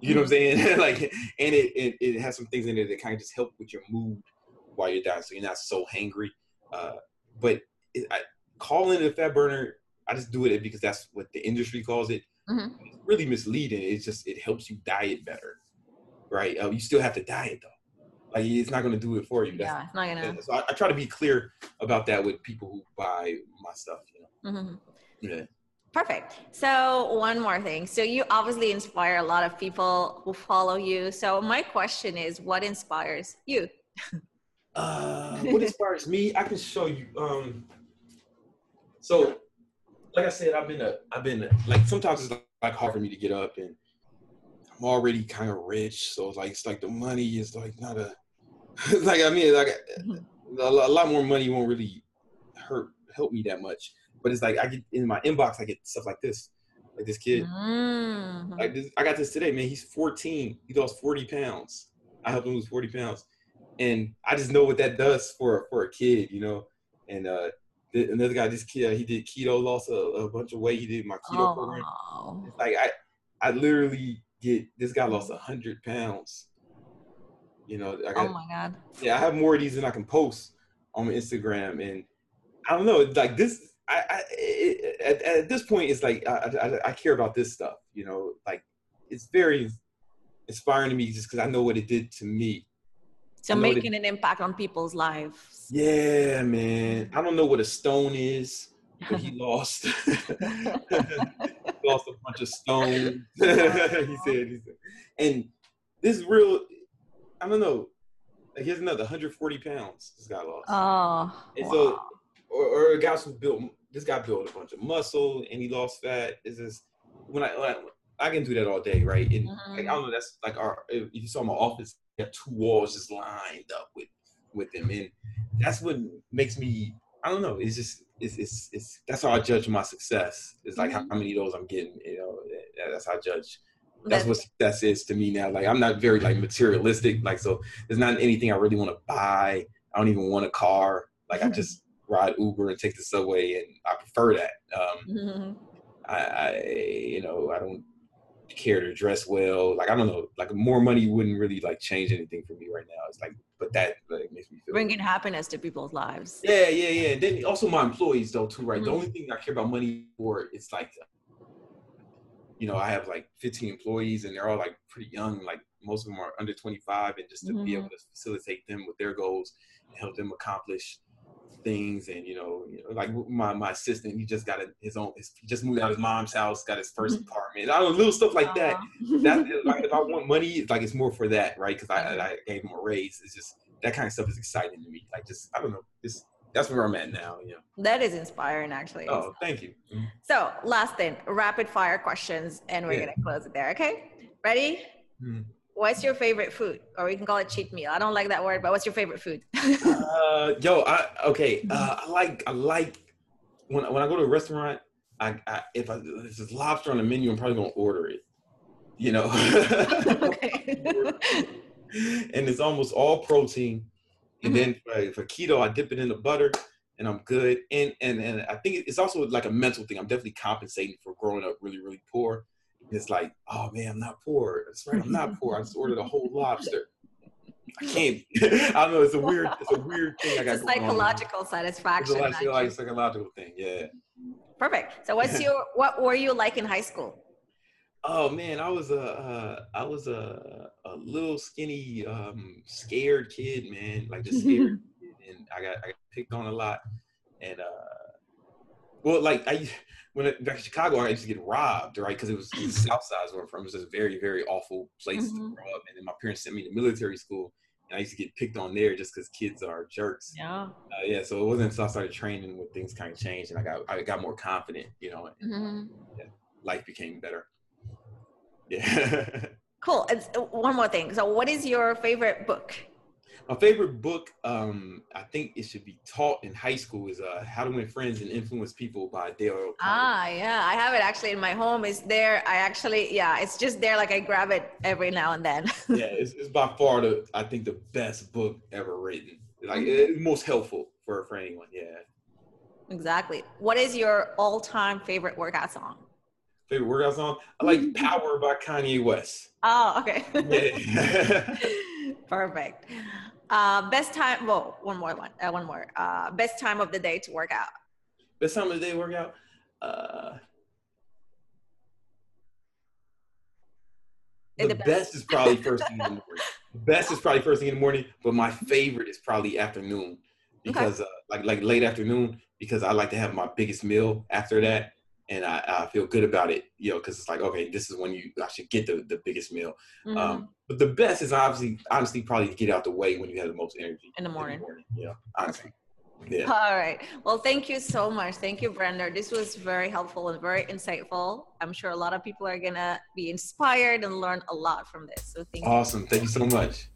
You know what I'm saying? [laughs] like, and it, it, it has some things in there that kind of just help with your mood while you're dying, so you're not so hangry. Uh, but it, I, calling it a fat burner, I just do it because that's what the industry calls it. Mm-hmm. It's really misleading. It's just it helps you diet better right? Uh, you still have to diet though. Like it's not going to do it for you. That's, yeah, it's not gonna. So I, I, try to be clear about that with people who buy my stuff. You know. Mm-hmm. Yeah. Perfect. So one more thing. So you obviously inspire a lot of people who follow you. So my question is, what inspires you? [laughs] uh, what inspires me? I can show you. Um, so, like I said, I've been a, I've been a, like sometimes it's like hard for me to get up and I'm already kind of rich, so it's like it's like the money is like not a [laughs] like I mean like mm-hmm. a, a, lot more money won't really hurt help me that much. But it's like I get in my inbox, I get stuff like this, like this kid. Mm-hmm. Like this, I got this today, man. He's 14. He lost 40 pounds. I helped him lose 40 pounds, and I just know what that does for for a kid, you know. And uh, another guy, this kid, he did keto, lost a, a bunch of weight. He did my keto oh. program. It's like I, I literally get this guy lost hundred pounds. You know, I oh got, oh my god. Yeah, I have more of these than I can post on my Instagram, and I don't know, like this. I, I it, at, at, this point, it's like I, I, I care about this stuff. You know, like it's very inspiring to me just because I know what it did to me. So making an impact on people's lives. Yeah, man. I don't know what a stone is, but he [laughs] lost. [laughs] lost a bunch of stones. [laughs] he said, he said, and this is real. I don't know. Like here's another 140 pounds. This guy lost. Oh. And wow. so, or, or a guy who built. This guy built a bunch of muscle and he lost fat. Is this when I, when I I can do that all day, right? And mm-hmm. like, I don't know. That's like our. If you saw my office, you have two walls just lined up with with them, and that's what makes me. I don't know. It's just it's it's, it's that's how I judge my success. It's like mm-hmm. how, how, many of those I'm getting. You know, that's how I judge. That's, that's what success is to me now. Like I'm not very like materialistic. Like so, there's not anything I really want to buy. I don't even want a car. Like I just ride Uber and take the subway, and I prefer that. Um, mm-hmm. I, I, you know, I don't care to dress well. Like I don't know, like more money wouldn't really like change anything for me right now. It's like, but that like makes me feel bringing happiness to people's lives. Yeah, yeah, yeah. And then also my employees though too, right? Mm-hmm. The only thing I care about money for it's like, you know, I have like 15 employees and they're all like pretty young. Like most of them are under 25, and just to mm-hmm. be able to facilitate them with their goals and help them accomplish things and you know, you know, like my my assistant he just got a, his own his, he just moved out of his mom's house got his 1st mm-hmm. apartment I don't know little stuff like that that like if I [laughs] want money it's like it's more for that right because I, I gave him a raise it's just that kind of stuff is exciting to me like just I don't know just that's where I'm at now. Yeah. That is inspiring, actually. Oh, thank you. Mm-hmm. So, last thing, rapid fire questions, and we're yeah. gonna close it there. Okay, ready? Mm-hmm what's your favorite food? Or we can call it cheat meal. I don't like that word, but what's your favorite food? uh, yo, I okay. [laughs] Uh, I like I like when when I go to a restaurant. I, I if, I, if there's lobster on the menu, I'm probably gonna order it. You know. [laughs] okay. [laughs] and it's almost all protein. And mm-hmm. then for, for keto, I dip it in the butter and I'm good. And and and I think it's also like a mental thing. I'm definitely compensating for growing up really really poor it's like, oh man, I'm not poor. That's right, I'm not [laughs] poor. I just ordered a whole lobster. I can't. [laughs] I don't know. It's a weird. [laughs] It's a weird thing. I got. It's psychological satisfaction. It's a like a psychological thing. Yeah. Perfect. So, what's your what were you like in high school? Oh man, I was a uh, I was a a little skinny, um, scared kid, man. Like just scared, and I got I got picked on a lot, and uh, well, like I when it, back in Chicago, I used to get robbed, right? Because it was the [clears throat] South Side where I'm from. It was just a very, very awful place mm-hmm. to grow up. And then my parents sent me to military school, and I used to get picked on there just because kids are jerks. Yeah. Uh, yeah. So it wasn't until I started training when things kind of changed, and I got I got more confident, you know. And, mm-hmm. yeah, life became better. Yeah. cool. And uh, one more thing. So, what is your favorite book? My favorite book, um, I think it should be taught in high school, is uh, How to Win Friends and Influence People by Dale Carnegie. Ah, yeah, I have it actually in my home. It's there. I actually, yeah, it's just there. Like I grab it every now and then. [laughs] yeah, it's, it's by far the I think the best book ever written. Like it's most helpful for for anyone. Yeah. Exactly. What is your all-time favorite workout song? Favorite workout song? I like. [laughs] "Power" by Kanye West. Oh, okay. Yeah. [laughs] Perfect. Uh, best time. Well, one more one. Uh, one more. Uh, best time of the day to work out. Best time of the day to work out. Uh, the best is probably [laughs] first thing in the morning. The best is probably first thing in the morning, but my favorite is probably afternoon because okay. uh, like like late afternoon because I like to have my biggest meal after that and I, I, feel good about it, you know, because it's like, okay, this is when you I should get the, the biggest meal. Mm-hmm. Um, but the best is obviously, honestly, probably to get out the way when you have the most energy in the morning. In the morning yeah, honestly. Yeah. All right. Well, thank you so much. Thank you, Brenda. This was very helpful and very insightful. I'm sure a lot of people are gonna be inspired and learn a lot from this. So thank awesome. you. Awesome. Thank you so much.